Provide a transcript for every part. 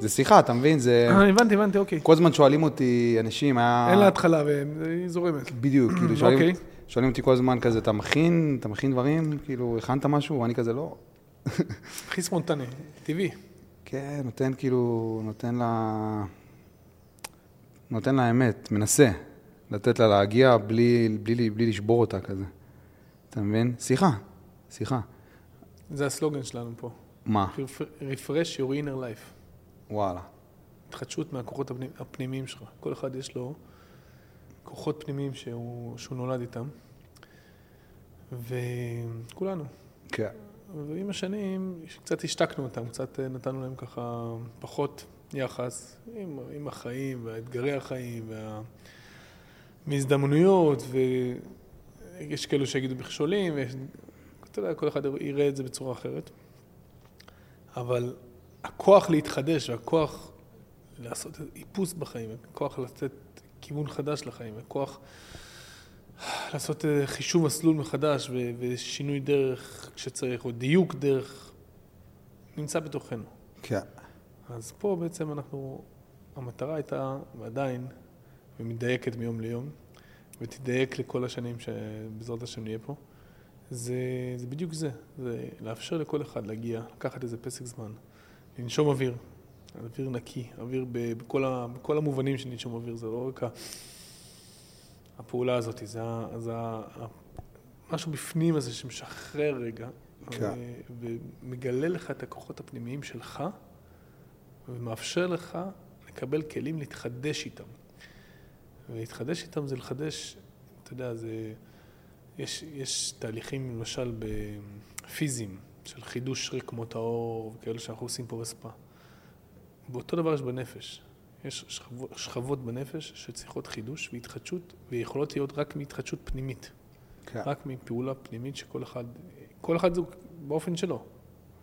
זה שיחה, אתה מבין? זה... אה, הבנתי, הבנתי, אוקיי. כל הזמן שואלים אותי אנשים, היה... אין לה התחלה, והיא זורמת. בדיוק, כאילו, שואלים, אוקיי. שואלים אותי כל הזמן כזה, אתה מכין, אתה מכין דברים? כאילו, הכנת משהו? ואני כזה, לא. הכי ספונטני, טבעי. כן, נותן כאילו, נותן לה... נותן לה אמת, מנסה לתת לה להגיע בלי, בלי, בלי לשבור אותה כזה. אתה מבין? שיחה, שיחה. זה הסלוגן שלנו פה. מה? refresh your inner life. וואלה. התחדשות מהכוחות הפנימ... הפנימיים שלך. כל אחד יש לו כוחות פנימיים שהוא, שהוא נולד איתם. וכולנו. כן. ועם השנים קצת השתקנו אותם, קצת אה, נתנו להם ככה פחות יחס עם, עם החיים והאתגרי החיים והמזדמנויות ויש כאלו שיגידו מכשולים, ויש, אתה יודע, כל אחד יראה את זה בצורה אחרת. אבל הכוח להתחדש והכוח לעשות איפוס בחיים, הכוח לתת כיוון חדש לחיים, הכוח לעשות אה, חישוב מסלול מחדש ו- ושינוי דרך כשצריך, או דיוק דרך, נמצא בתוכנו. כן. אז פה בעצם אנחנו, המטרה הייתה, ועדיין, ומתדייקת מיום ליום, ותדייק לכל השנים שבעזרת השם נהיה פה, זה, זה בדיוק זה, זה לאפשר לכל אחד להגיע, לקחת איזה פסק זמן, לנשום אוויר, אוויר נקי, אוויר בכל, ה, בכל המובנים של לנשום אוויר, זה לא רק. הפעולה הזאת, זה, זה משהו בפנים הזה שמשחרר רגע, כן. ו- ומגלה לך את הכוחות הפנימיים שלך, ומאפשר לך לקבל כלים להתחדש איתם. ולהתחדש איתם זה לחדש, אתה יודע, זה... יש, יש תהליכים, למשל, בפיזיים, של חידוש רקמות העור, וכאלה שאנחנו עושים פה בספה. ואותו דבר יש בנפש. יש שכבות, שכבות בנפש שצריכות חידוש והתחדשות, ויכולות להיות רק מהתחדשות פנימית. כן. רק מפעולה פנימית שכל אחד, כל אחד זה באופן שלו.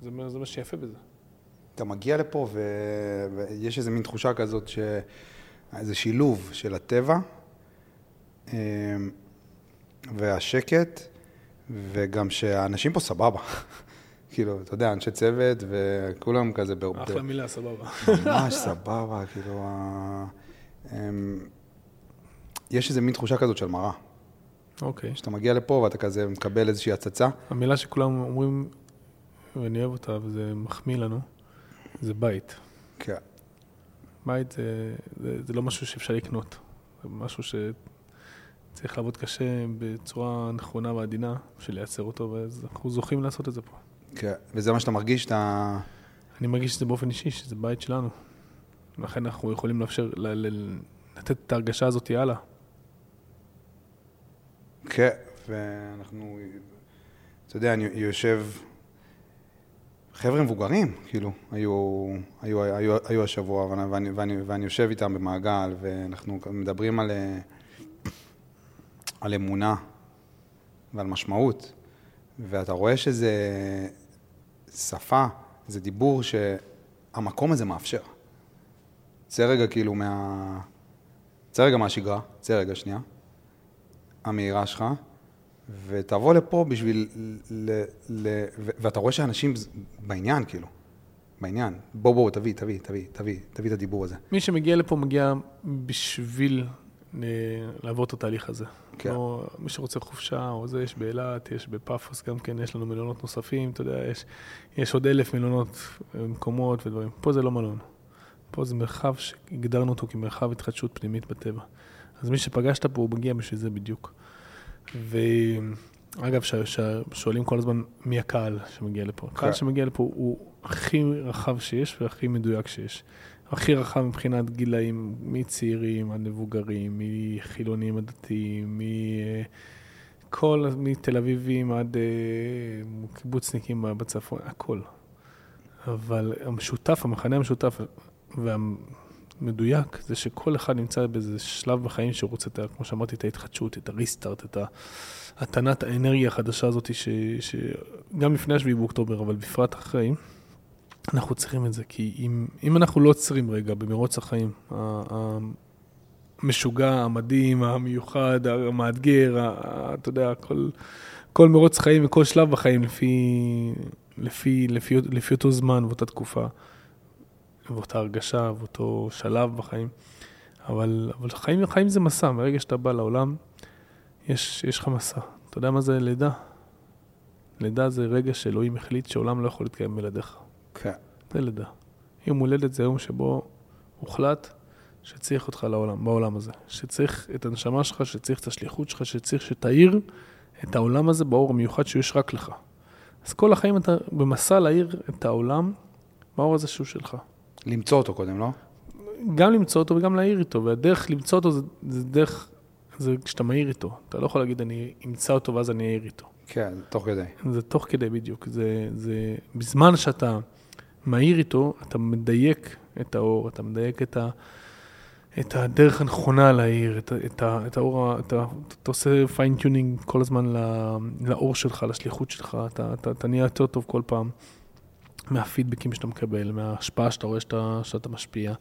זה, זה מה שיפה בזה. אתה מגיע לפה ו... ויש איזה מין תחושה כזאת ש... איזה שילוב של הטבע אמ, והשקט, וגם שהאנשים פה סבבה. כאילו, אתה יודע, אנשי צוות וכולם כזה... אחלה מילה, סבבה. ממש סבבה, כאילו... אמ, יש איזה מין תחושה כזאת של מראה. אוקיי. כשאתה מגיע לפה ואתה כזה מקבל איזושהי הצצה, המילה שכולם אומרים, ואני אוהב אותה, וזה מחמיא לנו, זה בית. כן, בית זה, זה, זה לא משהו שאפשר לקנות. זה משהו שצריך לעבוד קשה בצורה נכונה ועדינה בשביל לייצר אותו, ואנחנו זוכים לעשות את זה פה. כן, וזה מה שאתה מרגיש, שאתה... אני מרגיש שזה באופן אישי, שזה בית שלנו. לכן אנחנו יכולים לאפשר, ל- ל- לתת את ההרגשה הזאת הלאה. כן, ואנחנו, אתה יודע, אני יושב, חבר'ה מבוגרים, כאילו, היו, היו, היו, היו השבוע, ואני, ואני, ואני, ואני יושב איתם במעגל, ואנחנו מדברים על, על אמונה ועל משמעות, ואתה רואה שזה שפה, זה דיבור שהמקום הזה מאפשר. צא רגע כאילו מה... צא רגע מהשגרה, צא רגע שנייה. המהירה שלך, ותבוא לפה בשביל... ל, ל, ו, ואתה רואה שאנשים בעניין, כאילו. בעניין. בוא, בוא, תביא, תביא, תביא, תביא, תביא את הדיבור הזה. מי שמגיע לפה מגיע בשביל אה, לעבור את התהליך הזה. כן. לא, מי שרוצה חופשה או זה, יש באילת, יש בפאפוס גם כן, יש לנו מלונות נוספים, אתה יודע, יש, יש עוד אלף מלונות, אה, מקומות ודברים. פה זה לא מלון. פה זה מרחב שהגדרנו אותו כמרחב התחדשות פנימית בטבע. אז מי שפגשת פה, הוא מגיע בשביל זה בדיוק. ואגב, ש- ש- שואלים כל הזמן מי הקהל שמגיע לפה. הקהל כן. שמגיע לפה הוא הכי רחב שיש והכי מדויק שיש. הכי רחב מבחינת גילאים, מצעירים עד מבוגרים, מחילונים עד דתיים, מכל, מתל אביבים עד אה, קיבוצניקים בצפון, הכל. אבל המשותף, המכנה המשותף והמדויק, זה שכל אחד נמצא באיזה שלב בחיים שהוא רוצה, את כמו שאמרתי, את ההתחדשות, את הריסטארט, את הטענת האנרגיה החדשה הזאת, שגם לפני השביעי באוקטובר, אבל בפרט אחרי, אנחנו צריכים את זה, כי אם, אם אנחנו לא עוצרים רגע במרוץ החיים, המשוגע, המדהים, המיוחד, המאתגר, אתה יודע, כל, כל מרוץ חיים וכל שלב בחיים לפי, לפי, לפי, לפי אותו זמן ואותה תקופה, ואותה הרגשה ואותו שלב בחיים. אבל, אבל חיים, חיים זה מסע, ברגע שאתה בא לעולם, יש, יש לך מסע. אתה יודע מה זה לידה? לידה זה רגע שאלוהים החליט שעולם לא יכול להתקיים בלעדיך. כן. זה לידה. יום הולדת זה היום שבו הוחלט שצריך אותך לעולם, בעולם הזה. שצריך את הנשמה שלך, שצריך את השליחות שלך, שצריך שתאיר את העולם הזה באור המיוחד שיש רק לך. אז כל החיים אתה במסע להאיר את העולם באור הזה שהוא שלך. למצוא אותו קודם, לא? גם למצוא אותו וגם להאיר איתו, והדרך למצוא אותו זה, זה דרך, זה כשאתה מאיר איתו. אתה לא יכול להגיד, אני אמצא אותו ואז אני אאיר איתו. כן, תוך כדי. זה תוך כדי בדיוק. זה, זה, בזמן שאתה מאיר איתו, אתה מדייק את האור, אתה מדייק את, ה, את הדרך הנכונה להאיר, את, את, את האור, אתה, אתה עושה fine-tuning כל הזמן לא, לאור שלך, לשליחות שלך, אתה, אתה, אתה נהיה יותר טוב כל פעם מהפידבקים שאתה מקבל, מההשפעה שאתה רואה שאתה, שאתה משפיע,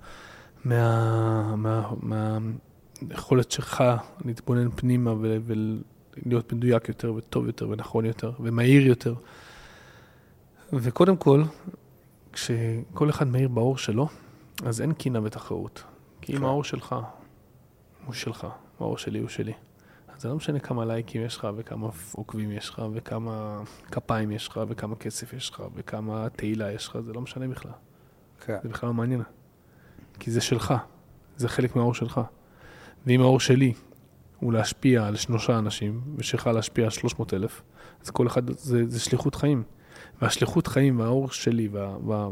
מה, מה, מה, מהיכולת שלך להתבונן פנימה ו, ולהיות מדויק יותר וטוב יותר ונכון יותר ומהיר יותר. וקודם כל, כשכל אחד מאיר באור שלו, אז אין קנאה ותחרות. כי אם כן. האור שלך הוא שלך, האור שלי הוא שלי. אז זה לא משנה כמה לייקים יש לך, וכמה עוקבים יש לך, וכמה כפיים יש לך, וכמה כסף יש לך, וכמה תהילה יש לך, זה לא משנה בכלל. כן. זה בכלל לא מעניין. כי זה שלך, זה חלק מהאור שלך. ואם האור שלי הוא להשפיע על שלושה אנשים, ושלך להשפיע על 300 אלף, אז כל אחד, זה, זה שליחות חיים. והשליחות חיים והאור שלי, וה, וה,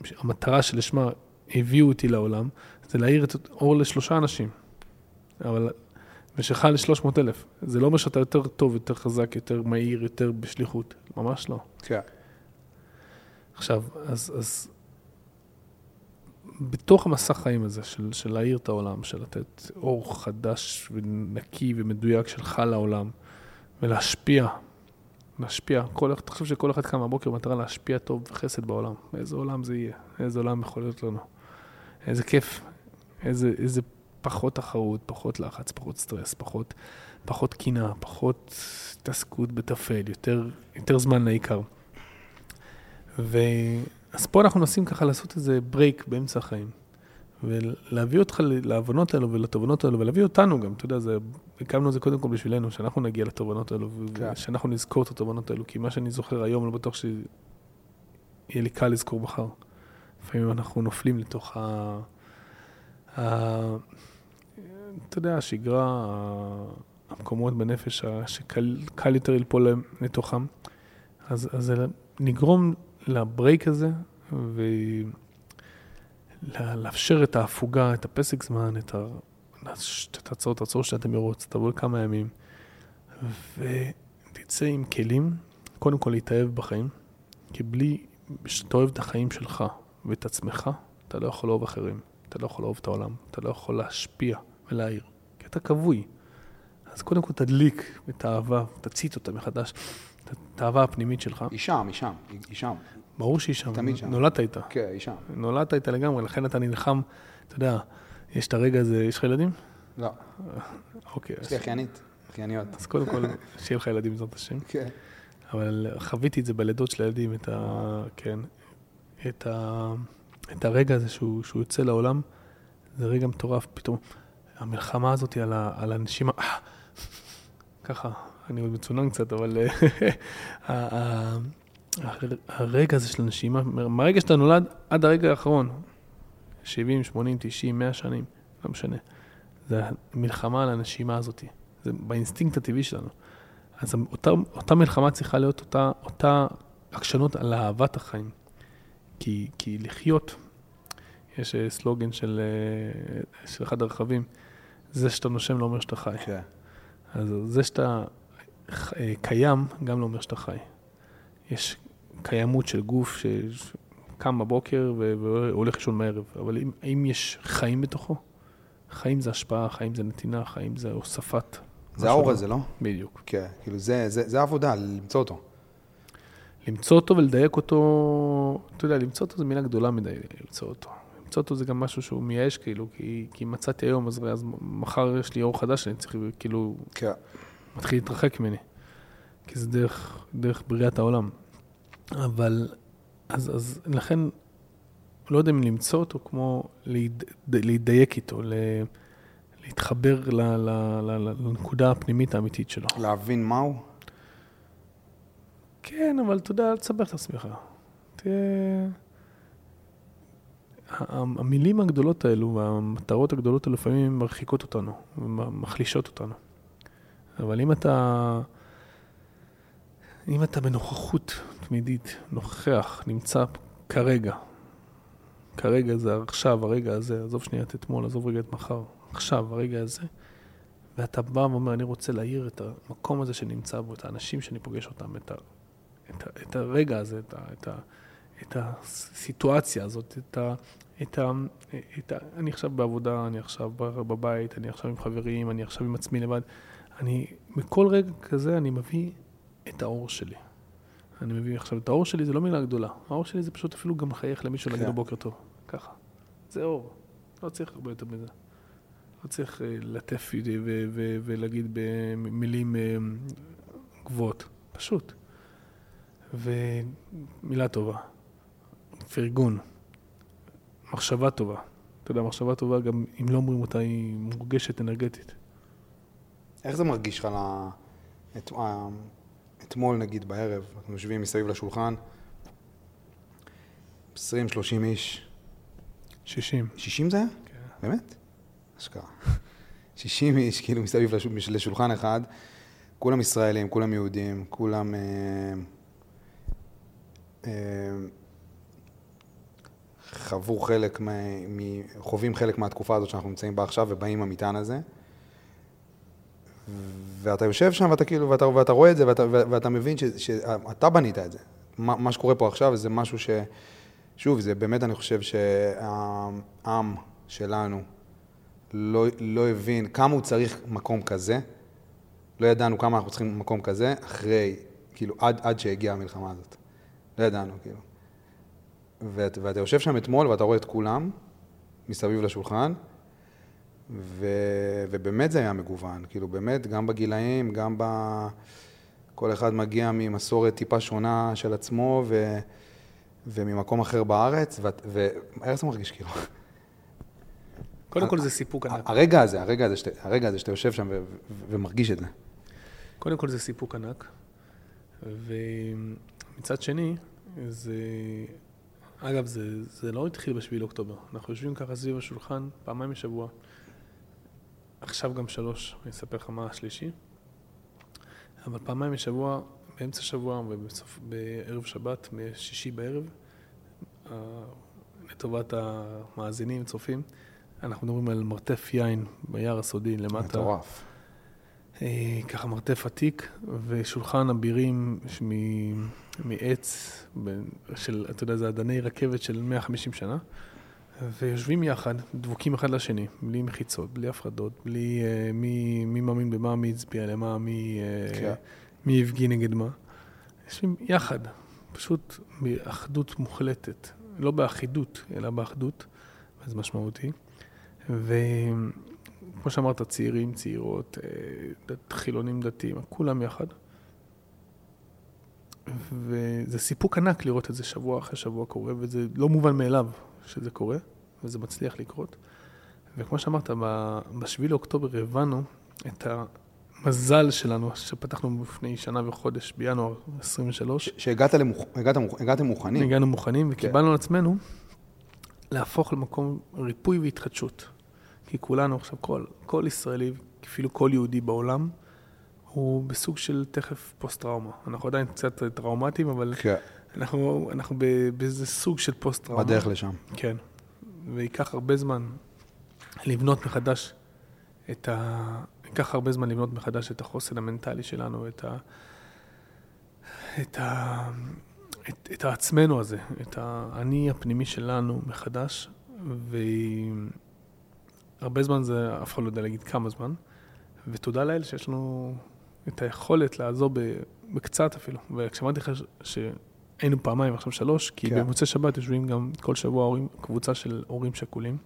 והמטרה שלשמה הביאו אותי לעולם, זה להאיר את האור לשלושה אנשים. אבל, ושלך ל-300 אלף. זה לא אומר שאתה יותר טוב, יותר חזק, יותר מהיר, יותר בשליחות. ממש לא. כן. עכשיו, אז, אז בתוך המסע חיים הזה של, של להאיר את העולם, של לתת אור חדש ונקי ומדויק שלך לעולם, ולהשפיע, להשפיע, כל, תחשוב שכל אחד קם בבוקר במטרה להשפיע טוב וחסד בעולם. איזה עולם זה יהיה, איזה עולם יכול להיות לנו. איזה כיף, איזה, איזה פחות תחרות, פחות לחץ, פחות סטרס, פחות, פחות קנאה, פחות התעסקות בטפל, יותר, יותר זמן לעיקר. ו... אז פה אנחנו מנסים ככה לעשות איזה break באמצע החיים. ולהביא אותך להבנות האלו ולתובנות האלו, ולהביא אותנו גם, אתה יודע, זה, הקמנו את זה קודם כל בשבילנו, שאנחנו נגיע לתובנות האלו, כן. ושאנחנו נזכור את התובנות האלו, כי מה שאני זוכר היום, לא בטוח שיהיה לי קל לזכור מחר. לפעמים אנחנו נופלים לתוך ה... ה... אתה יודע, השגרה, המקומות בנפש שקל קל יותר ליפול להם לתוכם. אז, אז נגרום לברייק הזה, ולאפשר את ההפוגה, את הפסק זמן, את ה... תעצור, תעצור שאתם מרוץ, תבוא לכמה ימים, ותצא עם כלים, קודם כל להתאהב בחיים, כי בלי שאתה אוהב את החיים שלך ואת עצמך, אתה לא יכול לאהוב אחרים, אתה לא יכול לאהוב את העולם, אתה לא יכול להשפיע ולהעיר, כי אתה כבוי. אז קודם כל תדליק את האהבה, תצית אותה מחדש, את- האהבה הפנימית שלך. היא שם, היא שם, היא שם. ברור שהיא שם, תמיד שם. נולדת איתה. כן, היא שם. נולדת איתה לגמרי, לכן אתה נלחם, אתה יודע, יש את הרגע הזה, יש לך ילדים? לא, אוקיי, יש לי אחיינית, אחייניות. אז קודם כל, שיהיה לך ילדים בעזרת השם. כן. אבל חוויתי את זה בלידות של הילדים, את ה... כן. את, ה, את הרגע הזה שהוא, שהוא יוצא לעולם, זה רגע מטורף, פתאום המלחמה הזאת על, ה, על הנשימה, ככה, אני עוד מצונן קצת, אבל אה, הרגע הזה של הנשימה, מהרגע שאתה נולד עד הרגע האחרון, 70, 80, 90, 100 שנים, לא משנה. זה המלחמה על הנשימה הזאת, זה באינסטינקט הטבעי שלנו. אז אותה, אותה מלחמה צריכה להיות אותה, אותה עקשנות על אהבת החיים. כי, כי לחיות, יש אה, סלוגן של, אה, של אחד הרכבים, זה שאתה נושם לא אומר שאתה חי. כן. אז זה שאתה אה, קיים, גם לא אומר שאתה חי. יש קיימות של גוף שקם בבוקר והולך לישון בערב, אבל אם, אם יש חיים בתוכו, חיים זה השפעה, חיים זה נתינה, חיים זה הוספת. זה. האור הזה, לא? בדיוק. כן, כאילו זה, זה, זה העבודה, למצוא אותו. למצוא אותו ולדייק אותו, אתה יודע, למצוא אותו זו מילה גדולה מדי, למצוא אותו. למצוא אותו זה גם משהו שהוא מייאש, כאילו, כי, כי מצאתי היום, אז, אז מחר יש לי אור חדש, אני צריך, כאילו, כן. מתחיל להתרחק ממני. כי זה דרך, דרך בריאת העולם. אבל, אז, אז לכן, לא יודע אם למצוא אותו, כמו להיד- להידייק איתו, ל- להתחבר ל- ל- ל- לנקודה הפנימית האמיתית שלו. להבין מהו? כן, אבל אתה יודע, אל תסבך את עצמך. תהיה... המילים הגדולות האלו והמטרות הגדולות האלו לפעמים מרחיקות אותנו, מחלישות אותנו. אבל אם אתה... אם אתה בנוכחות תמידית, נוכח, נמצא כרגע, כרגע זה עכשיו, הרגע הזה, עזוב שנייה את אתמול, עזוב רגע את מחר, עכשיו, הרגע הזה, ואתה בא ואומר, אני רוצה להאיר את המקום הזה שנמצא בו, את האנשים שאני פוגש אותם, את, ה, את, ה, את הרגע הזה, את, ה, את, ה, את הסיטואציה הזאת, את ה... את ה, את ה... אני עכשיו בעבודה, אני עכשיו בבית, אני עכשיו עם חברים, אני עכשיו עם עצמי לבד. אני, בכל רגע כזה אני מביא את האור שלי. אני מביא עכשיו את האור שלי, זה לא מילה גדולה. האור שלי זה פשוט אפילו גם לחייך למישהו, להגיד לו כן. בוקר טוב. ככה. זה אור. לא צריך הרבה יותר מזה. לא צריך אה, לטף ולהגיד במילים אה, גבוהות. פשוט. ומילה טובה. פרגון. מחשבה טובה. אתה יודע, מחשבה טובה, גם אם לא אומרים אותה, היא מורגשת אנרגטית. איך זה מרגיש לך ל... את... ה- אתמול נגיד בערב, אנחנו יושבים מסביב לשולחן, 20-30 איש, 60. 60 זה היה? כן. באמת? אשכרה. 60 איש כאילו מסביב לש- לשולחן אחד, כולם ישראלים, כולם יהודים, כולם... אה, אה, חוו חלק, מה, מ, חווים חלק מהתקופה הזאת שאנחנו נמצאים בה עכשיו ובאים למטען הזה. ואתה יושב שם ואתה כאילו, ואתה, ואתה רואה את זה ואתה, ואתה מבין ש, שאתה בנית את זה. מה, מה שקורה פה עכשיו זה משהו ש... שוב, זה באמת, אני חושב שהעם שלנו לא, לא הבין כמה הוא צריך מקום כזה. לא ידענו כמה אנחנו צריכים מקום כזה, אחרי, כאילו, עד, עד שהגיעה המלחמה הזאת. לא ידענו, כאילו. ואת, ואתה יושב שם אתמול ואתה רואה את כולם מסביב לשולחן, ו, ובאמת זה היה מגוון. כאילו, באמת, גם בגילאים, גם ב... כל אחד מגיע ממסורת טיפה שונה של עצמו, ו... וממקום אחר בארץ, ואיך זה מרגיש כאילו? קודם כל זה סיפוק ענק. הרגע הזה, הרגע הזה, שאתה- הרגע הזה שאתה יושב שם ו- ו- ומרגיש את זה. קודם כל זה סיפוק ענק, ומצד שני, זה... אגב, זה, זה לא התחיל בשביעי לאוקטובר. אנחנו יושבים ככה סביב השולחן פעמיים בשבוע. עכשיו גם שלוש, אני אספר לך מה השלישי. אבל פעמיים בשבוע, באמצע שבוע ובסוף, בערב שבת, משישי בערב, אה, לטובת המאזינים, צופים, אנחנו מדברים על מרתף יין ביער הסודי למטה. מטורף. אה, ככה מרתף עתיק, ושולחן אבירים מ- מעץ, של, אתה יודע, זה אדני רכבת של 150 שנה, ויושבים יחד, דבוקים אחד לשני, בלי מחיצות, בלי הפרדות, בלי אה, מי, מי מאמין במה, מי הצביע למה, מי, אה, כן. מי הפגין נגד מה. יושבים יחד, פשוט באחדות מוחלטת, לא באחידות, אלא באחדות, וזה משמעותי. וכמו שאמרת, צעירים, צעירות, אה, דת- חילונים דתיים, כולם יחד. וזה סיפוק ענק לראות את זה שבוע אחרי שבוע קורה, וזה לא מובן מאליו שזה קורה, וזה מצליח לקרות. וכמו שאמרת, ב-7 לאוקטובר הבנו את המזל שלנו, שפתחנו לפני שנה וחודש, בינואר 23. ש- שהגעת למוכ... מוכ... מוכנים. הגענו מוכנים כן. וקיבלנו על עצמנו להפוך למקום ריפוי והתחדשות. כי כולנו עכשיו, כל, כל ישראלי, אפילו כל יהודי בעולם, הוא בסוג של תכף פוסט-טראומה. אנחנו עדיין קצת טראומטיים, אבל כן, אנחנו, אנחנו באיזה סוג של פוסט-טראומה. בדרך לשם. כן. וייקח הרבה זמן לבנות מחדש את ה... ייקח הרבה זמן לבנות מחדש את החוסן המנטלי שלנו, את ה... את ה... את, את העצמנו הזה, את האני הפנימי שלנו מחדש, והרבה זמן זה, אף אחד לא יודע להגיד כמה זמן, ותודה לאל שיש לנו את היכולת לעזור ב, בקצת אפילו. וכשאמרתי לך ש- שהיינו פעמיים, עכשיו שלוש, כי כן. במוצאי שבת יושבים גם כל שבוע הורים, קבוצה של הורים שכולים.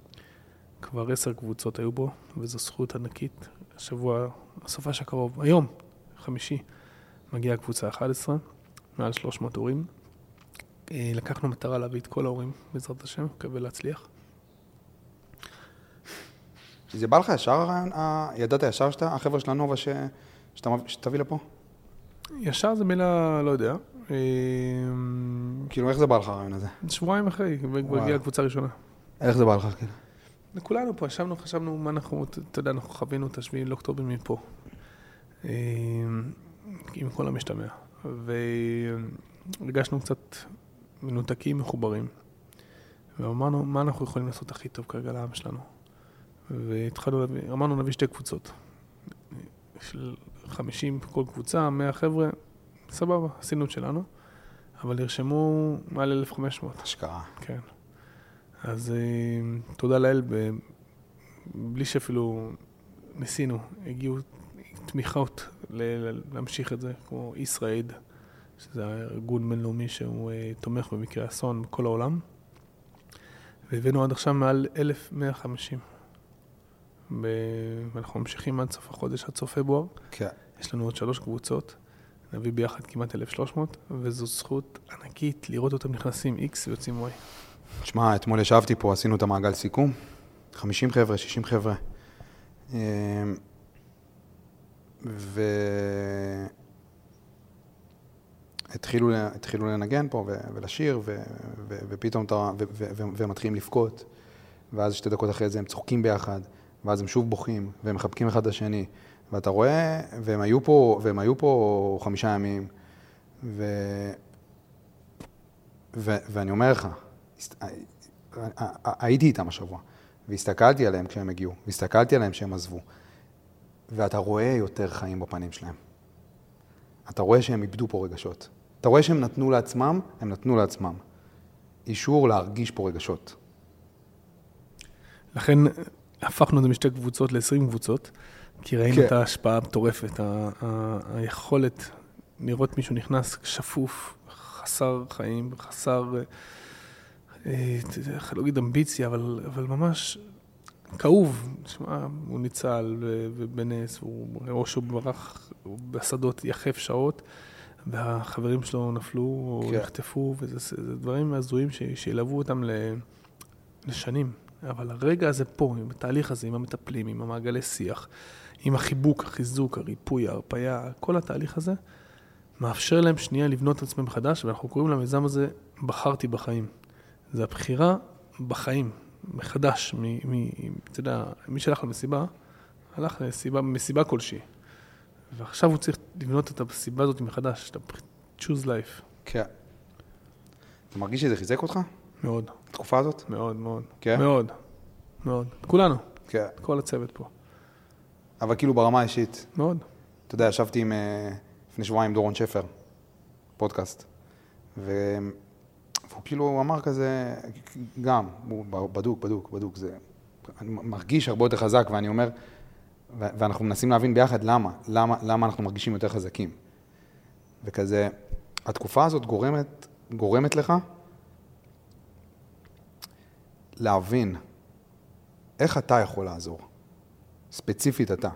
כבר עשר קבוצות היו בו, וזו זכות ענקית. השבוע, הסופש הקרוב, היום, חמישי, מגיעה קבוצה 11, מעל 300 הורים. אה, לקחנו מטרה להביא את כל ההורים, בעזרת השם, מקווה להצליח. זה בא לך ישר הרעיון, ידעת ישר שאתה, החבר'ה של הנובה ש- שאתה מב- שתביא לפה? ישר זה מילה, לא יודע. אה, כאילו, איך זה בא לך הרעיון הזה? שבועיים אחרי, וואו. הגיעה הקבוצה הראשונה. איך זה בא לך, כאילו? כולנו פה ישבנו, חשבנו מה אנחנו, אתה יודע, אנחנו חווינו את השביעי לאוקטובר מפה. אה, עם כל המשתמע. והרגשנו קצת מנותקים, מחוברים. ואמרנו, מה אנחנו יכולים לעשות הכי טוב כרגע לעם שלנו? והתחלנו, אמרנו נביא שתי קבוצות. של 50 כל קבוצה, 100 חבר'ה, סבבה, עשינו את שלנו. אבל נרשמו מעל 1,500. השקעה. כן. אז אה, תודה לאל, ב- בלי שאפילו ניסינו, הגיעו תמיכות ל- להמשיך את זה, כמו ישראיד, שזה הארגון בינלאומי שהוא אה, תומך במקרה אסון בכל העולם. והבאנו עד עכשיו מעל 1,150. ב- ואנחנו ממשיכים עד סוף החודש, עד סוף פברואר. כן. יש לנו עוד שלוש קבוצות, נביא ביחד כמעט 1,300, וזו זכות ענקית לראות אותם נכנסים X ויוצאים Y. שמע, אתמול ישבתי פה, עשינו את המעגל סיכום. 50 חבר'ה, 60 חבר'ה. אמ, ו... התחילו, התחילו לנגן פה ולשיר, ו- ו- ופתאום אתה, ו- ו- ו- והם מתחילים לבכות, ואז שתי דקות אחרי זה הם צוחקים ביחד, ואז הם שוב בוכים, והם מחבקים אחד את השני, ואתה רואה, והם היו פה, והם היו פה חמישה ימים, ו... ו- ואני אומר לך, הסת- הייתי איתם השבוע, והסתכלתי עליהם כשהם הגיעו, והסתכלתי עליהם כשהם עזבו, ואתה רואה יותר חיים בפנים שלהם. אתה רואה שהם איבדו פה רגשות. אתה רואה שהם נתנו לעצמם, הם נתנו לעצמם. אישור להרגיש פה רגשות. לכן הפכנו את זה משתי קבוצות ל-20 קבוצות, כי ראינו כן. את ההשפעה המטורפת, ה- ה- היכולת לראות מישהו נכנס שפוף, חסר חיים, חסר, אה, יודע, לא אגיד אמביציה, אבל, אבל ממש כאוב. תשמע, הוא ניצל ובנס, הוא- או שהוא ברח בשדות יחף שעות, והחברים שלו נפלו או כן. נחטפו, וזה זה דברים הזויים שילוו אותם. לשנים. אבל הרגע הזה פה, עם התהליך הזה, עם המטפלים, עם המעגלי שיח, עם החיבוק, החיזוק, הריפוי, ההרפייה, כל התהליך הזה, מאפשר להם שנייה לבנות את עצמם מחדש, ואנחנו קוראים למיזם הזה בחרתי בחיים. זה הבחירה בחיים, מחדש. מ, מ, אתה יודע, מי שהלך למסיבה, הלך למסיבה, מסיבה כלשהי. ועכשיו הוא צריך לבנות את המסיבה הזאת מחדש, את ה- choose life. כן. אתה מרגיש שזה חיזק אותך, מאוד, התקופה הזאת? מאוד, מאוד. כן? מאוד, מאוד. כולנו, כן. כל הצוות פה. אבל כאילו ברמה האישית, מאוד. אתה יודע, ישבתי עם, אה, לפני שבועיים עם דורון שפר, פודקאסט, ו... והוא כאילו אמר כזה, גם, הוא בדוק, בדוק, בדוק, זה... אני מרגיש הרבה יותר חזק, ואני אומר, ואנחנו מנסים להבין ביחד למה, למה, למה אנחנו מרגישים יותר חזקים. וכזה, התקופה הזאת גורמת, גורמת לך להבין איך אתה יכול לעזור, ספציפית אתה.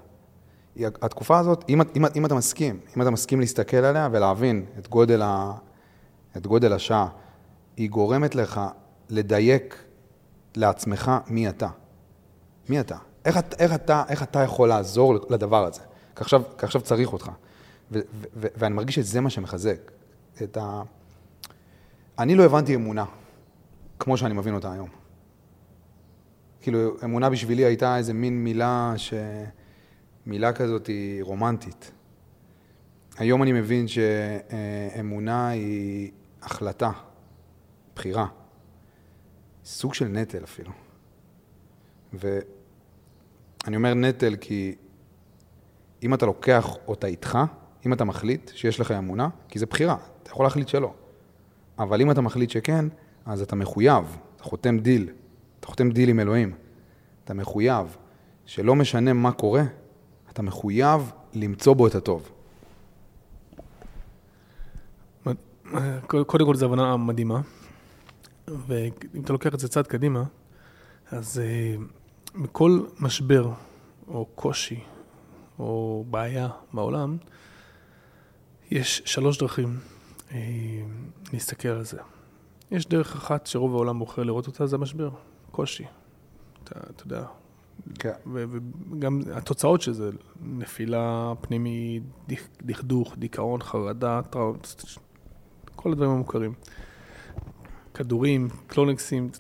התקופה הזאת, אם, אם, אם אתה מסכים, אם אתה מסכים להסתכל עליה ולהבין את גודל, ה, את גודל השעה, היא גורמת לך לדייק לעצמך מי אתה. מי אתה? איך, איך, אתה, איך אתה יכול לעזור לדבר הזה? כי עכשיו, כי עכשיו צריך אותך. ו, ו, ו, ואני מרגיש שזה מה שמחזק. את ה... אני לא הבנתי אמונה, כמו שאני מבין אותה היום. כאילו, אמונה בשבילי הייתה איזה מין מילה ש... מילה כזאת היא רומנטית. היום אני מבין שאמונה היא החלטה, בחירה, סוג של נטל אפילו. ואני אומר נטל כי אם אתה לוקח אותה איתך, אם אתה מחליט שיש לך אמונה, כי זה בחירה, אתה יכול להחליט שלא. אבל אם אתה מחליט שכן, אז אתה מחויב, אתה חותם דיל, אתה חותם דיל עם אלוהים. אתה מחויב שלא משנה מה קורה, אתה מחויב למצוא בו את הטוב. קודם כל זו הבנה מדהימה, ואם אתה לוקח את זה צעד קדימה, אז אה, מכל משבר או קושי או בעיה בעולם, יש שלוש דרכים אה, להסתכל על זה. יש דרך אחת שרוב העולם בוחר לראות אותה, זה המשבר, קושי. אתה, אתה יודע, כן. ו- וגם התוצאות של זה, נפילה פנימית, דכ- דכדוך, דיכאון, חרדה, טראומות, כל הדברים המוכרים. כדורים, קלונקסים,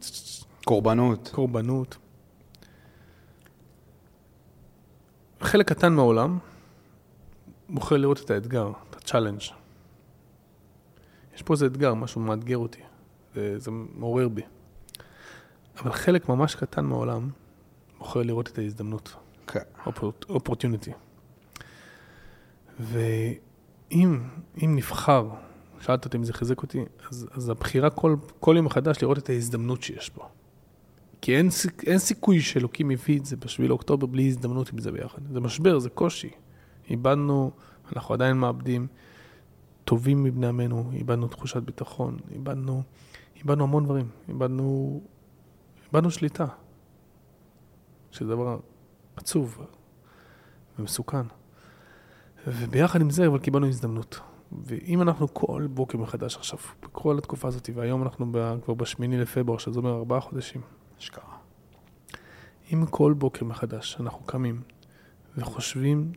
קורבנות. קורבנות. חלק קטן מהעולם בוחר לראות את האתגר, את ה challenge. יש פה איזה אתגר, משהו מאתגר אותי, זה, זה מעורר בי. אבל חלק ממש קטן מהעולם בוחר לראות את ההזדמנות, כן. opportunity. ואם אם נבחר, שאלת אותי אם זה חיזק אותי, אז, אז הבחירה כל, כל יום מחדש לראות את ההזדמנות שיש פה. כי אין, אין סיכוי שאלוקים הביא את זה בשביל אוקטובר בלי הזדמנות עם זה ביחד. זה משבר, זה קושי. איבדנו, אנחנו עדיין מאבדים טובים מבני עמנו, איבדנו תחושת ביטחון, איבדנו, איבדנו המון דברים, איבדנו, איבדנו שליטה. שזה דבר עצוב ומסוכן. וביחד עם זה, אבל קיבלנו הזדמנות. ואם אנחנו כל בוקר מחדש עכשיו, בכל התקופה הזאת, והיום אנחנו ב, כבר בשמיני לפברואר, שזה אומר ארבעה חודשים, אשכרה. אם כל בוקר מחדש אנחנו קמים וחושבים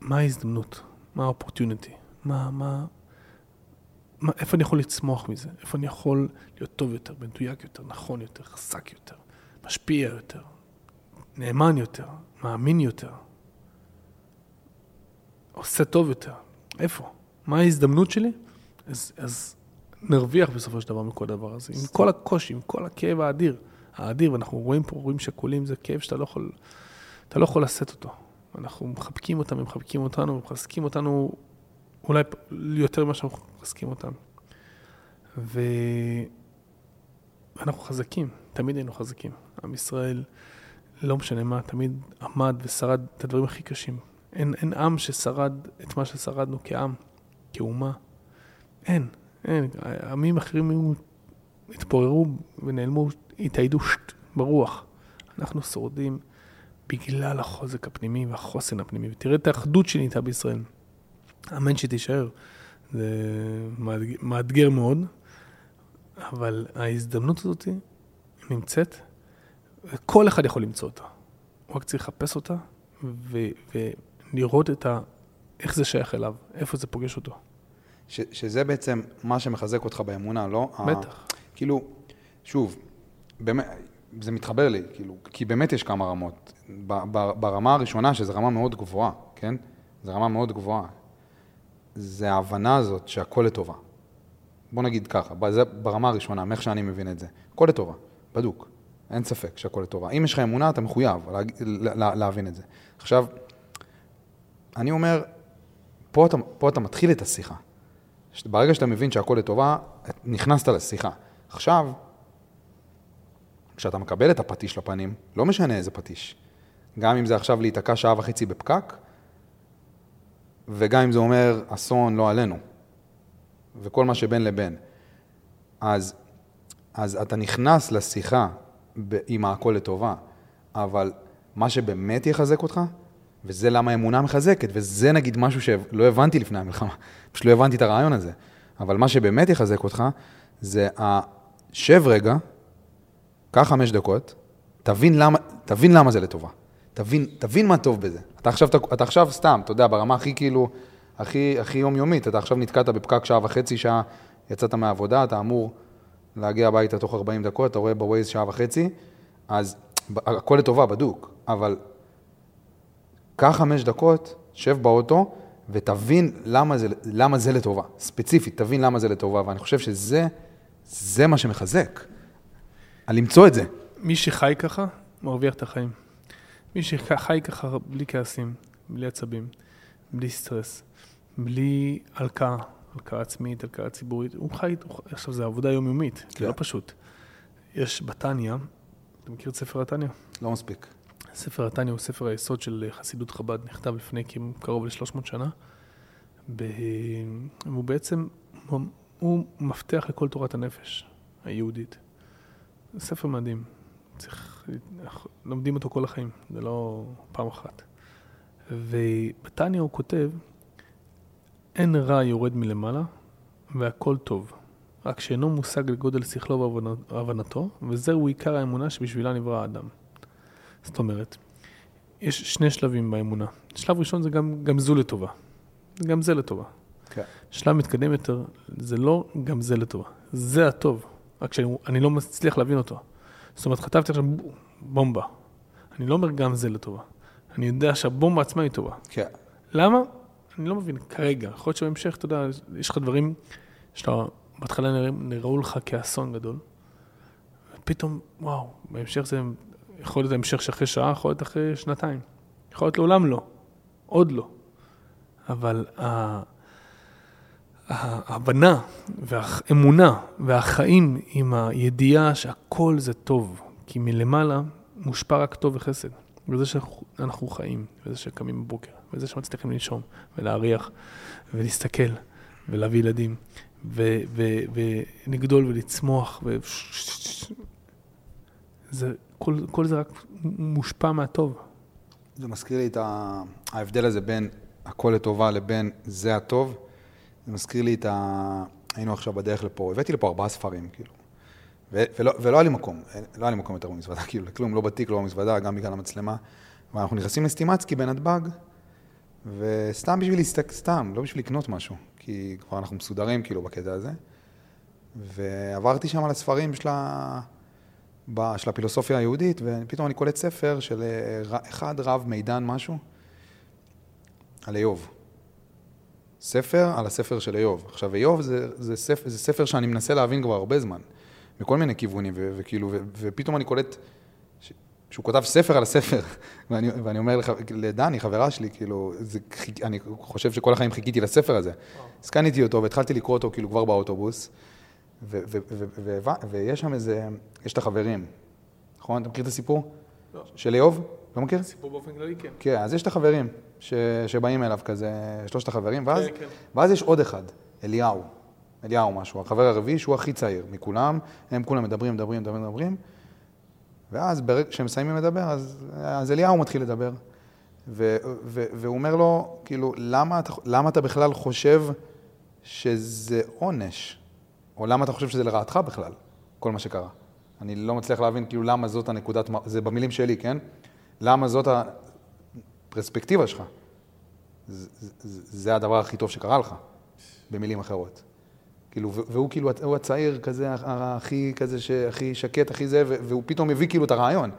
מה ההזדמנות, מה ה-opportunity, מה, מה, מה, איפה אני יכול לצמוח מזה, איפה אני יכול להיות טוב יותר, מדויק יותר, נכון יותר, חזק יותר, משפיע יותר, נאמן יותר, מאמין יותר, עושה טוב יותר, איפה? מה ההזדמנות שלי? אז, אז נרוויח בסופו של דבר מכל הדבר הזה, עם כל הקושי, עם כל הכאב האדיר. האדיר, ואנחנו רואים פה רואים שכולים, זה כאב שאתה לא יכול, אתה לא יכול לשאת אותו. אנחנו מחבקים אותם, הם מחבקים אותנו, מחזקים אותנו אולי יותר ממה שאנחנו מחזקים אותם. ואנחנו חזקים, תמיד היינו חזקים. עם ישראל, לא משנה מה, תמיד עמד ושרד את הדברים הכי קשים. אין, אין עם ששרד את מה ששרדנו כעם, כאומה. אין, אין. עמים אחרים התפוררו ונעלמו, התאיידו שט, ברוח. אנחנו שורדים בגלל החוזק הפנימי והחוסן הפנימי. ותראה את האחדות שנהייתה בישראל. אמן שתישאר. זה מאתג- מאתגר מאוד, אבל ההזדמנות הזאת נמצאת, וכל אחד יכול למצוא אותה. הוא רק צריך לחפש אותה ו- ולראות את ה... איך זה שייך אליו, איפה זה פוגש אותו. ש, שזה בעצם מה שמחזק אותך באמונה, לא? ה- בטח. כאילו, שוב, באמת, זה מתחבר לי, כאילו, כי באמת יש כמה רמות. ב, ב, ברמה הראשונה, שזו רמה מאוד גבוהה, כן? זו רמה מאוד גבוהה. זה ההבנה הזאת שהכל לטובה. בוא נגיד ככה, זה ברמה הראשונה, מאיך שאני מבין את זה. הכל לטובה, בדוק. אין ספק שהכל לטובה. אם יש לך אמונה, אתה מחויב. לה, לה, להבין את זה. עכשיו, אני אומר, פה אתה, פה אתה מתחיל את השיחה. ברגע שאתה מבין שהכל לטובה, נכנסת לשיחה. עכשיו, כשאתה מקבל את הפטיש לפנים, לא משנה איזה פטיש. גם אם זה עכשיו להיתקע שעה וחצי בפקק, וגם אם זה אומר אסון לא עלינו, וכל מה שבין לבין. אז, אז אתה נכנס לשיחה ב- עם הכל לטובה, אבל מה שבאמת יחזק אותך, וזה למה האמונה מחזקת, וזה נגיד משהו שלא הבנתי לפני המלחמה, פשוט לא הבנתי את הרעיון הזה, אבל מה שבאמת יחזק אותך, זה השב רגע, קח חמש דקות, תבין למה, תבין למה זה לטובה. תבין, תבין מה טוב בזה. אתה עכשיו, אתה עכשיו סתם, אתה יודע, ברמה הכי כאילו, הכי, הכי יומיומית, אתה עכשיו נתקעת בפקק שעה וחצי, שעה, יצאת מהעבודה, אתה אמור להגיע הביתה תוך 40 דקות, אתה רואה בווייז שעה וחצי, אז הכל לטובה, בדוק, אבל קח חמש דקות, שב באוטו, ותבין למה זה, למה זה לטובה. ספציפית, תבין למה זה לטובה, ואני חושב שזה, זה מה שמחזק. על למצוא את זה. מי שחי ככה, מרוויח את החיים. מי שחי ככה בלי כעסים, בלי עצבים, בלי סטרס, בלי הלקאה, הלקאה עצמית, הלקאה ציבורית, הוא חי, הוא, עכשיו זה עבודה יומיומית, זה כן. לא פשוט. יש בתניא, אתה מכיר את ספר התניא? לא מספיק. ספר התניא הוא ספר היסוד של חסידות חב"ד, נכתב לפני קרוב ל-300 שנה, ב... והוא בעצם, הוא מפתח לכל תורת הנפש היהודית. זה ספר מדהים, צריך, לומדים אותו כל החיים, זה לא פעם אחת. ובתניא הוא כותב, אין רע יורד מלמעלה והכל טוב. רק שאינו מושג לגודל שכלו והבנתו, וזהו עיקר האמונה שבשבילה נברא האדם. זאת אומרת, יש שני שלבים באמונה. שלב ראשון זה גם, גם זו לטובה. גם זה לטובה. כן. שלב מתקדם יותר, זה לא גם זה לטובה. זה הטוב, רק שאני לא מצליח להבין אותו. זאת אומרת, חטפתי עכשיו בומבה. אני לא אומר גם זה לטובה. אני יודע שהבומבה עצמה היא טובה. כן. למה? אני לא מבין כרגע. יכול להיות שבהמשך, אתה יודע, יש לך דברים שאתה בהתחלה נראו לך כאסון גדול, ופתאום, וואו, בהמשך זה יכול להיות המשך שאחרי שעה, יכול להיות אחרי שנתיים. יכול להיות לעולם לא. עוד לא. אבל ההבנה והאמונה והחיים עם הידיעה שהכל זה טוב, כי מלמעלה מושפע רק טוב וחסד. וזה שאנחנו חיים, וזה שקמים בבוקר, וזה שמצליחים לנשום, ולהריח, ולהסתכל, ולהביא ילדים, ולגדול ולצמוח, ו... זה, כל, כל זה רק מושפע מהטוב. זה מזכיר לי את ההבדל הזה בין הכל לטובה לבין זה הטוב. זה מזכיר לי את ה... היינו עכשיו בדרך לפה, הבאתי לפה ארבעה ספרים, כאילו. ולא, ולא היה לי מקום, לא היה לי מקום יותר במזוודה, כאילו, כלום, לא בתיק, לא במזוודה, גם בגלל המצלמה. ואנחנו נכנסים לסטימצקי בנתב"ג, וסתם בשביל להסתכל, סתם, לא בשביל לקנות משהו, כי כבר אנחנו מסודרים, כאילו, בקטע הזה. ועברתי שם על הספרים של, ה... של הפילוסופיה היהודית, ופתאום אני קולט ספר של אה, אחד רב מידן משהו, על איוב. ספר על הספר של איוב. עכשיו, איוב זה, זה, ספר, זה ספר שאני מנסה להבין כבר הרבה זמן, מכל מיני כיוונים, ו, וכאילו, ו, ופתאום אני קולט ש, שהוא כותב ספר על הספר, ואני, ואני אומר לך, לדני, חברה שלי, כאילו, זה, אני חושב שכל החיים חיכיתי לספר הזה. אז קניתי אותו והתחלתי לקרוא אותו כאילו כבר באוטובוס, ו, ו, ו, ו, ו, ויש שם איזה, יש את החברים, נכון? אתה מכיר את הסיפור? לא. של איוב? לא מכיר? סיפור באופן כללי, כן. כן, אז יש את החברים ש... שבאים אליו כזה, שלושת החברים, ואז, כן, כן. ואז יש עוד אחד, אליהו, אליהו משהו, החבר הרביעי שהוא הכי צעיר מכולם, הם כולם מדברים, מדברים, מדברים, מדברים, ואז ברגע שהם מסיימים לדבר, אז, אז אליהו מתחיל לדבר, ו, ו, והוא אומר לו, כאילו, למה אתה, למה אתה בכלל חושב שזה עונש? או למה אתה חושב שזה לרעתך בכלל, כל מה שקרה? אני לא מצליח להבין, כאילו, למה זאת הנקודת, זה במילים שלי, כן? למה זאת הפרספקטיבה שלך. זה, הדבר הכי טוב שקרה לך, במילים אחרות. כאילו, והוא כאילו, הוא הצעיר כזה, הכי כזה, הכי שקט, הכי זה, והוא פתאום מביא כאילו את הרעיון.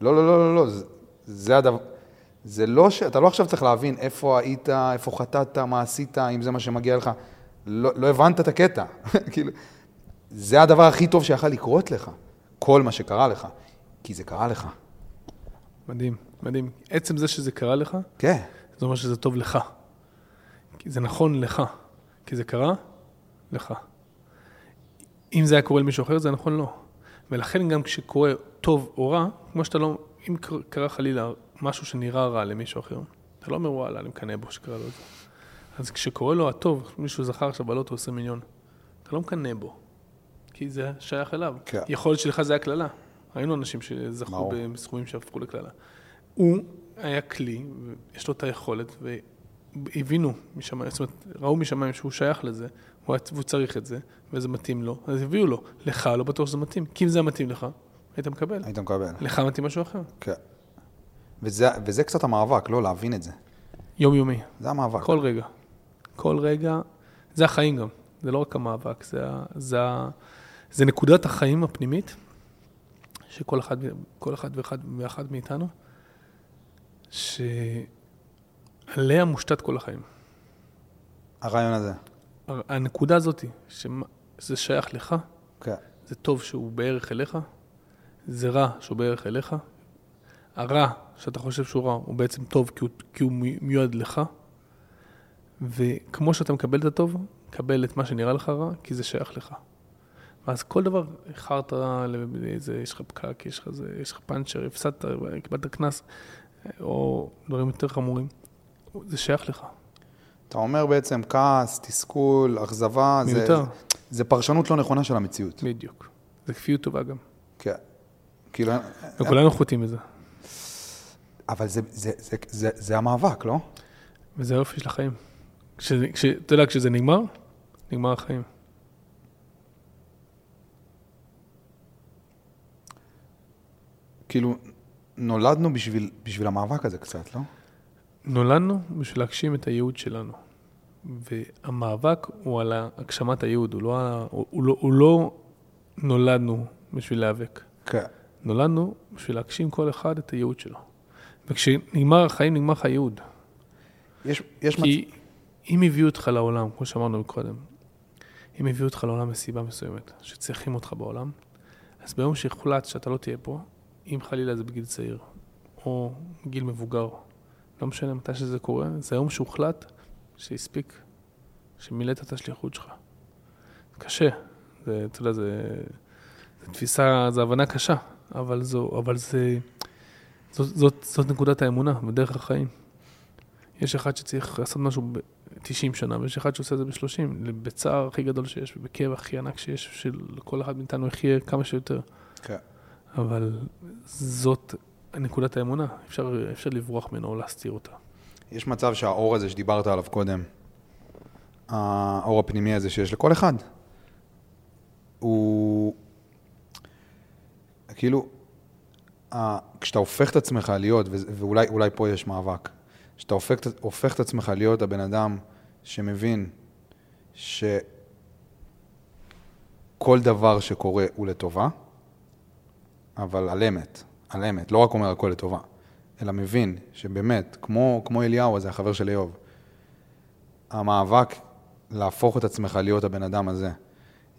לא, לא, לא, לא, לא, זה הדבר, זה לא ש... אתה לא עכשיו צריך להבין איפה היית, איפה חטאת, מה עשית, אם זה מה שמגיע לך. לא, לא הבנת את הקטע. כאילו, זה הדבר הכי טוב שיכול לקרות לך, כל מה שקרה לך, כי זה קרה לך. מדהים, מדהים. עצם זה שזה קרה לך, כן. זה אומר שזה טוב לך. כי זה נכון לך, כי זה קרה לך. אם זה היה קורה למישהו אחר, זה נכון לו. ולכן גם כשקורה טוב או רע, כמו שאתה לא, אם קרה חלילה משהו שנראה רע למישהו אחר, אתה לא אומר וואלה, אני מקנא בו שקרה לו את זה. אז כשקורה לו הטוב, מישהו זכר עכשיו בלוטו 20 מיליון, אתה לא מקנא בו, כי זה שייך אליו. כן. יכול להיות שלך זה היה קללה. ראינו אנשים שזכו בסכומים שהפכו לקללה. הוא היה כלי, יש לו את היכולת, והבינו משמיים, זאת אומרת, ראו משמיים שהוא שייך לזה, והוא צריך את זה, וזה מתאים לו, אז הביאו לו. לך לא בטוח שזה מתאים, כי אם זה מתאים לך, היית מקבל. היית מקבל. לך מתאים משהו אחר. כן. וזה, וזה קצת המאבק, לא להבין את זה. יומיומי. זה המאבק. כל רגע. כל רגע, זה החיים גם, זה לא רק המאבק, זה, זה, זה נקודת החיים הפנימית, שכל אחד, אחד ואחד ואחד מאיתנו, שעליה מושתת כל החיים. הרעיון הזה. הנקודה הזאת, שזה שייך לך, כן. זה טוב שהוא בערך אליך, זה רע שהוא בערך אליך, הרע שאתה חושב שהוא רע הוא בעצם טוב כי הוא, כי הוא מיועד לך, וכמו שאתה מקבל את הטוב, קבל את מה שנראה לך רע, כי זה שייך לך. ואז כל דבר, איחרת יש לך פקק, יש לך, זה, יש לך פאנצ'ר, הפסדת, קיבלת קנס, או דברים יותר חמורים, זה שייך לך. אתה אומר בעצם כעס, תסכול, אכזבה, מיותר. זה, זה פרשנות לא נכונה של המציאות. בדיוק. זה כפיות טובה גם. כן. כאילו... אה, אה, וכולנו חוטאים בזה. אבל זה, זה, זה, זה, זה המאבק, לא? וזה היופי של החיים. אתה יודע, כשזה נגמר, נגמר החיים. כאילו, נולדנו בשביל, בשביל המאבק הזה קצת, לא? נולדנו בשביל להגשים את הייעוד שלנו. והמאבק הוא על הגשמת הייעוד, הוא לא, הוא, הוא לא, הוא לא נולדנו בשביל להיאבק. כן. נולדנו בשביל להגשים כל אחד את הייעוד שלו. וכשנגמר החיים, נגמר לך הייעוד. יש, יש כי מצ... אם הביאו אותך לעולם, כמו שאמרנו קודם, אם הביאו אותך לעולם מסיבה מסוימת, שצריכים אותך בעולם, אז ביום שהוחלט שאתה לא תהיה פה, אם חלילה זה בגיל צעיר, או גיל מבוגר, לא משנה מתי שזה קורה, זה היום שהוחלט שהספיק, שמילאת את השליחות שלך. קשה, זה, אתה יודע, זה, זה תפיסה, זו הבנה קשה, אבל, זו, אבל זה, זאת, זאת, זאת נקודת האמונה בדרך החיים. יש אחד שצריך לעשות משהו ב-90 שנה, ויש אחד שעושה את זה ב-30, בצער הכי גדול שיש, ובכאב הכי ענק שיש, שלכל אחד מאיתנו יחיה כמה שיותר. כן. אבל זאת נקודת האמונה, אפשר, אפשר לברוח ממנו או להסתיר אותה. יש מצב שהאור הזה שדיברת עליו קודם, האור הפנימי הזה שיש לכל אחד, הוא כאילו, כשאתה הופך את עצמך להיות, ואולי פה יש מאבק, כשאתה הופך, הופך את עצמך להיות הבן אדם שמבין שכל דבר שקורה הוא לטובה, אבל על אמת, על אמת, לא רק אומר הכל לטובה, אלא מבין שבאמת, כמו, כמו אליהו הזה, החבר של איוב, המאבק להפוך את עצמך להיות הבן אדם הזה,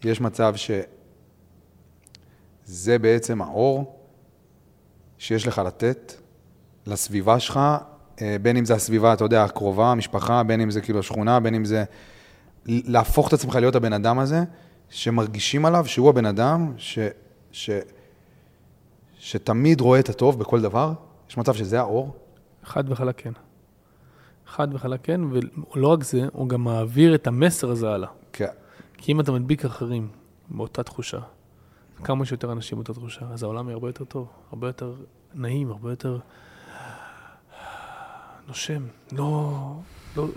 יש מצב שזה בעצם האור שיש לך לתת לסביבה שלך, אה, בין אם זה הסביבה, אתה יודע, הקרובה, המשפחה, בין אם זה כאילו השכונה, בין אם זה... להפוך את עצמך להיות הבן אדם הזה, שמרגישים עליו שהוא הבן אדם ש... ש... שתמיד רואה את הטוב בכל דבר? יש מצב שזה האור? חד וחלק כן. חד וחלק כן, ולא רק זה, הוא גם מעביר את המסר הזה הלאה. כן. כי אם אתה מדביק אחרים באותה תחושה, כמה שיותר אנשים באותה תחושה, אז העולם יהיה הרבה יותר טוב, הרבה יותר נעים, הרבה יותר נושם. לא, לא...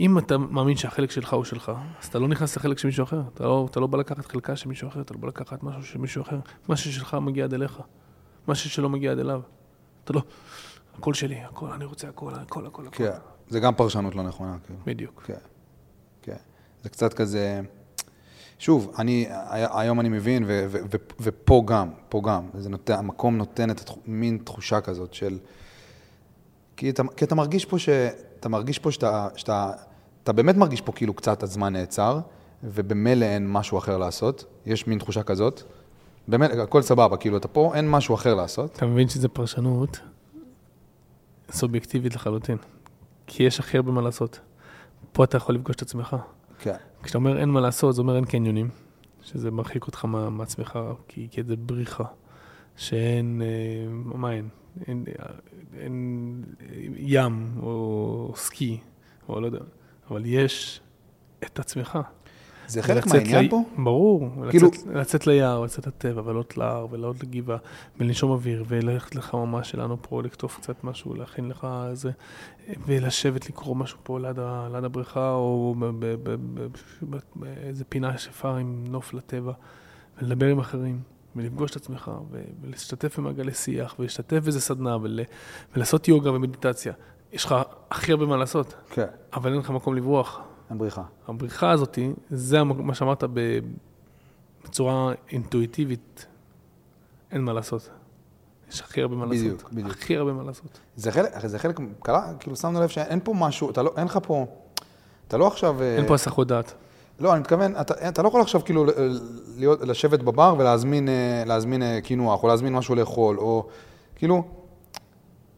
אם אתה מאמין שהחלק שלך הוא שלך, אז אתה לא נכנס לחלק של מישהו אחר. אתה לא, אתה לא בא לקחת חלקה של מישהו אחר, אתה לא בא לקחת משהו של מישהו אחר. מה ששלך מגיע עד אליך. מה ששלו מגיע עד אליו. אתה לא, הכל שלי, הכל, אני רוצה הכל, הכל, הכל, הכל. כן, זה גם פרשנות לא נכונה. כאילו. בדיוק. כן, כן. זה קצת כזה... שוב, אני, היום אני מבין, ו, ו, ו, ופה גם, פה גם, זה נותן, המקום נותן את מין תחושה כזאת של... כי אתה, כי אתה מרגיש פה, ש, אתה מרגיש פה שאתה, שאתה, אתה באמת מרגיש פה כאילו קצת הזמן נעצר, ובמילא אין משהו אחר לעשות, יש מין תחושה כזאת. באמת, הכל סבבה, כאילו, אתה פה, אין משהו אחר לעשות. אתה מבין שזו פרשנות סובייקטיבית לחלוטין, כי יש הכי הרבה מה לעשות. פה אתה יכול לפגוש את עצמך. כן. כשאתה אומר אין מה לעשות, זה אומר אין קניונים, שזה מרחיק אותך מעצמך, כי, כי זה בריחה, שאין, אה, מה אין? אין, אין ים או סקי, או לא יודע, אבל יש את עצמך. זה חלק מהעניין לי, פה? ברור, כאילו... לצאת, לצאת ליער, לצאת לטבע, ולעלות להר, ולעלות לגבעה, ולנשום אוויר, וללכת לחממה שלנו פה, לקטוף קצת משהו, להכין לך איזה, ולשבת לקרוא משהו פה ליד, ליד הבריכה, או באיזה פינה שפה עם נוף לטבע, ולדבר עם אחרים. ולפגוש את עצמך, ולהשתתף במעגלי שיח, ולהשתתף באיזה סדנה, ול, ולעשות יוגה ומדיטציה. יש לך הכי הרבה מה לעשות, כן. אבל אין לך מקום לברוח. אין בריחה. הבריחה הזאת, זה מה שאמרת בצורה אינטואיטיבית, אין מה לעשות. יש הכי הרבה מה בדיוק, לעשות. בדיוק. הכי הרבה מה לעשות. זה חלק, זה חלק, קלה, כאילו שמנו לב שאין פה משהו, אתה לא, אין לך פה, אתה לא עכשיו... אין פה הסחות דעת. לא, אני מתכוון, אתה, אתה לא יכול עכשיו כאילו להיות, לשבת בבר ולהזמין להזמין קינוח, או להזמין משהו לאכול, או כאילו,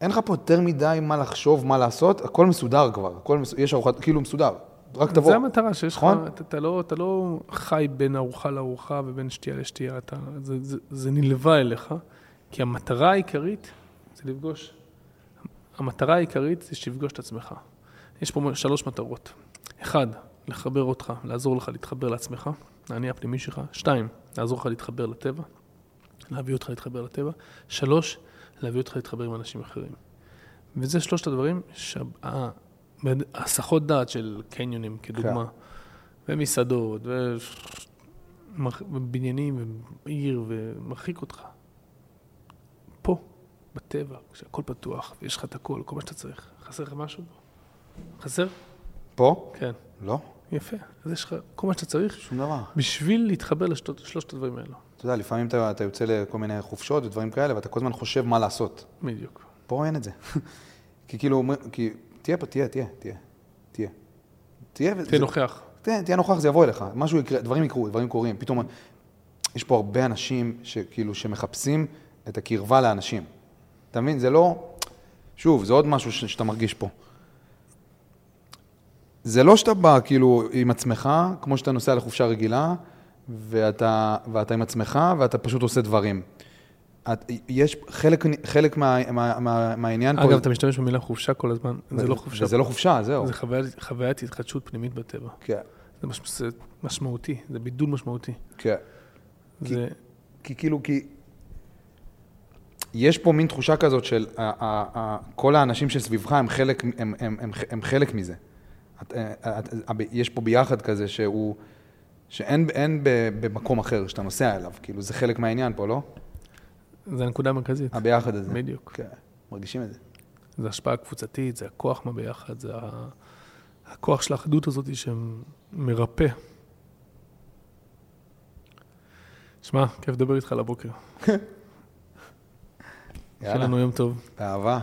אין לך פה יותר מדי מה לחשוב, מה לעשות, הכל מסודר כבר, הכל, מס, יש ארוחת, כאילו מסודר. רק תבוא. זה המטרה, שיש לך, נכון? אתה, אתה, לא, אתה לא חי בין ארוחה לארוחה ובין שתייה לשתייה, אתה, זה, זה, זה נלווה אליך, כי המטרה העיקרית זה לפגוש, המטרה העיקרית זה שתפגוש את עצמך. יש פה שלוש מטרות. אחד, לחבר אותך, לעזור לך להתחבר לעצמך, האני הפנימי שלך. שתיים, לעזור לך להתחבר לטבע, להביא אותך להתחבר לטבע. שלוש, להביא אותך להתחבר עם אנשים אחרים. וזה שלושת הדברים שה... הסחות דעת של קניונים, כדוגמה, כן. ומסעדות, ובניינים, ועיר, ומרחיק אותך. פה. בטבע, כשהכל פתוח, ויש לך את הכל, כל מה שאתה צריך. חסר לך משהו? חסר? פה? כן. לא, יפה. אז יש לך כל מה שאתה צריך שום דבר. בשביל להתחבר לשלושת הדברים האלו. אתה יודע, לפעמים אתה, אתה יוצא לכל מיני חופשות ודברים כאלה, ואתה כל הזמן חושב מה לעשות. בדיוק. פה אין את זה. כי כאילו, כי תהיה פה, תהיה, תהיה, תהיה, תהיה. תהיה, וזה- נוכח. תהיה, תהיה נוכח, זה יבוא אליך. משהו יקרה, דברים יקרו, דברים קורים. פתאום, יש פה הרבה אנשים שכאילו, שמחפשים את הקרבה לאנשים. אתה מבין? זה לא... שוב, זה עוד משהו ש- שאתה מרגיש פה. זה לא שאתה בא כאילו עם עצמך, כמו שאתה נוסע לחופשה רגילה, ואתה, ואתה עם עצמך, ואתה פשוט עושה דברים. את, יש חלק, חלק מה, מה, מה, מהעניין פה... אגב, אתה משתמש במילה חופשה כל הזמן, זה לא חופשה. זה לא חופשה, זהו. זה חוויית- חוויית התחדשות פנימית בטבע. כן, זה מש- זה משמעותי, זה בידול משמעותי. כן. כי- זה... כי כאילו, כי... יש פה מין תחושה כזאת של ה, ה, ה, כל האנשים שסביבך הם חלק, הם, הם, הם, הם חלק מזה. את, את, את, יש פה ביחד כזה שהוא, שאין אין במקום אחר שאתה נוסע אליו, כאילו זה חלק מהעניין פה, לא? זה הנקודה המרכזית. הביחד הזה. בדיוק. כן, מרגישים את זה. זה השפעה קבוצתית, זה הכוח מה ביחד, זה הכוח של האחדות הזאת שמרפא. שמע, כיף לדבר איתך על הבוקר. שיהיה יאללה, לנו יום טוב. באהבה.